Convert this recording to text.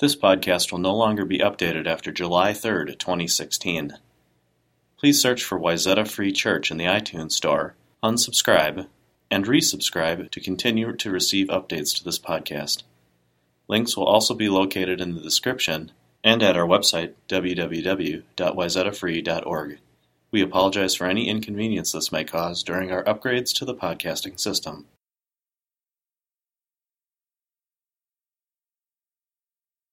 This podcast will no longer be updated after July 3rd, 2016. Please search for Wayzata Free Church in the iTunes Store, unsubscribe, and resubscribe to continue to receive updates to this podcast. Links will also be located in the description and at our website, www.wayzatafree.org. We apologize for any inconvenience this may cause during our upgrades to the podcasting system.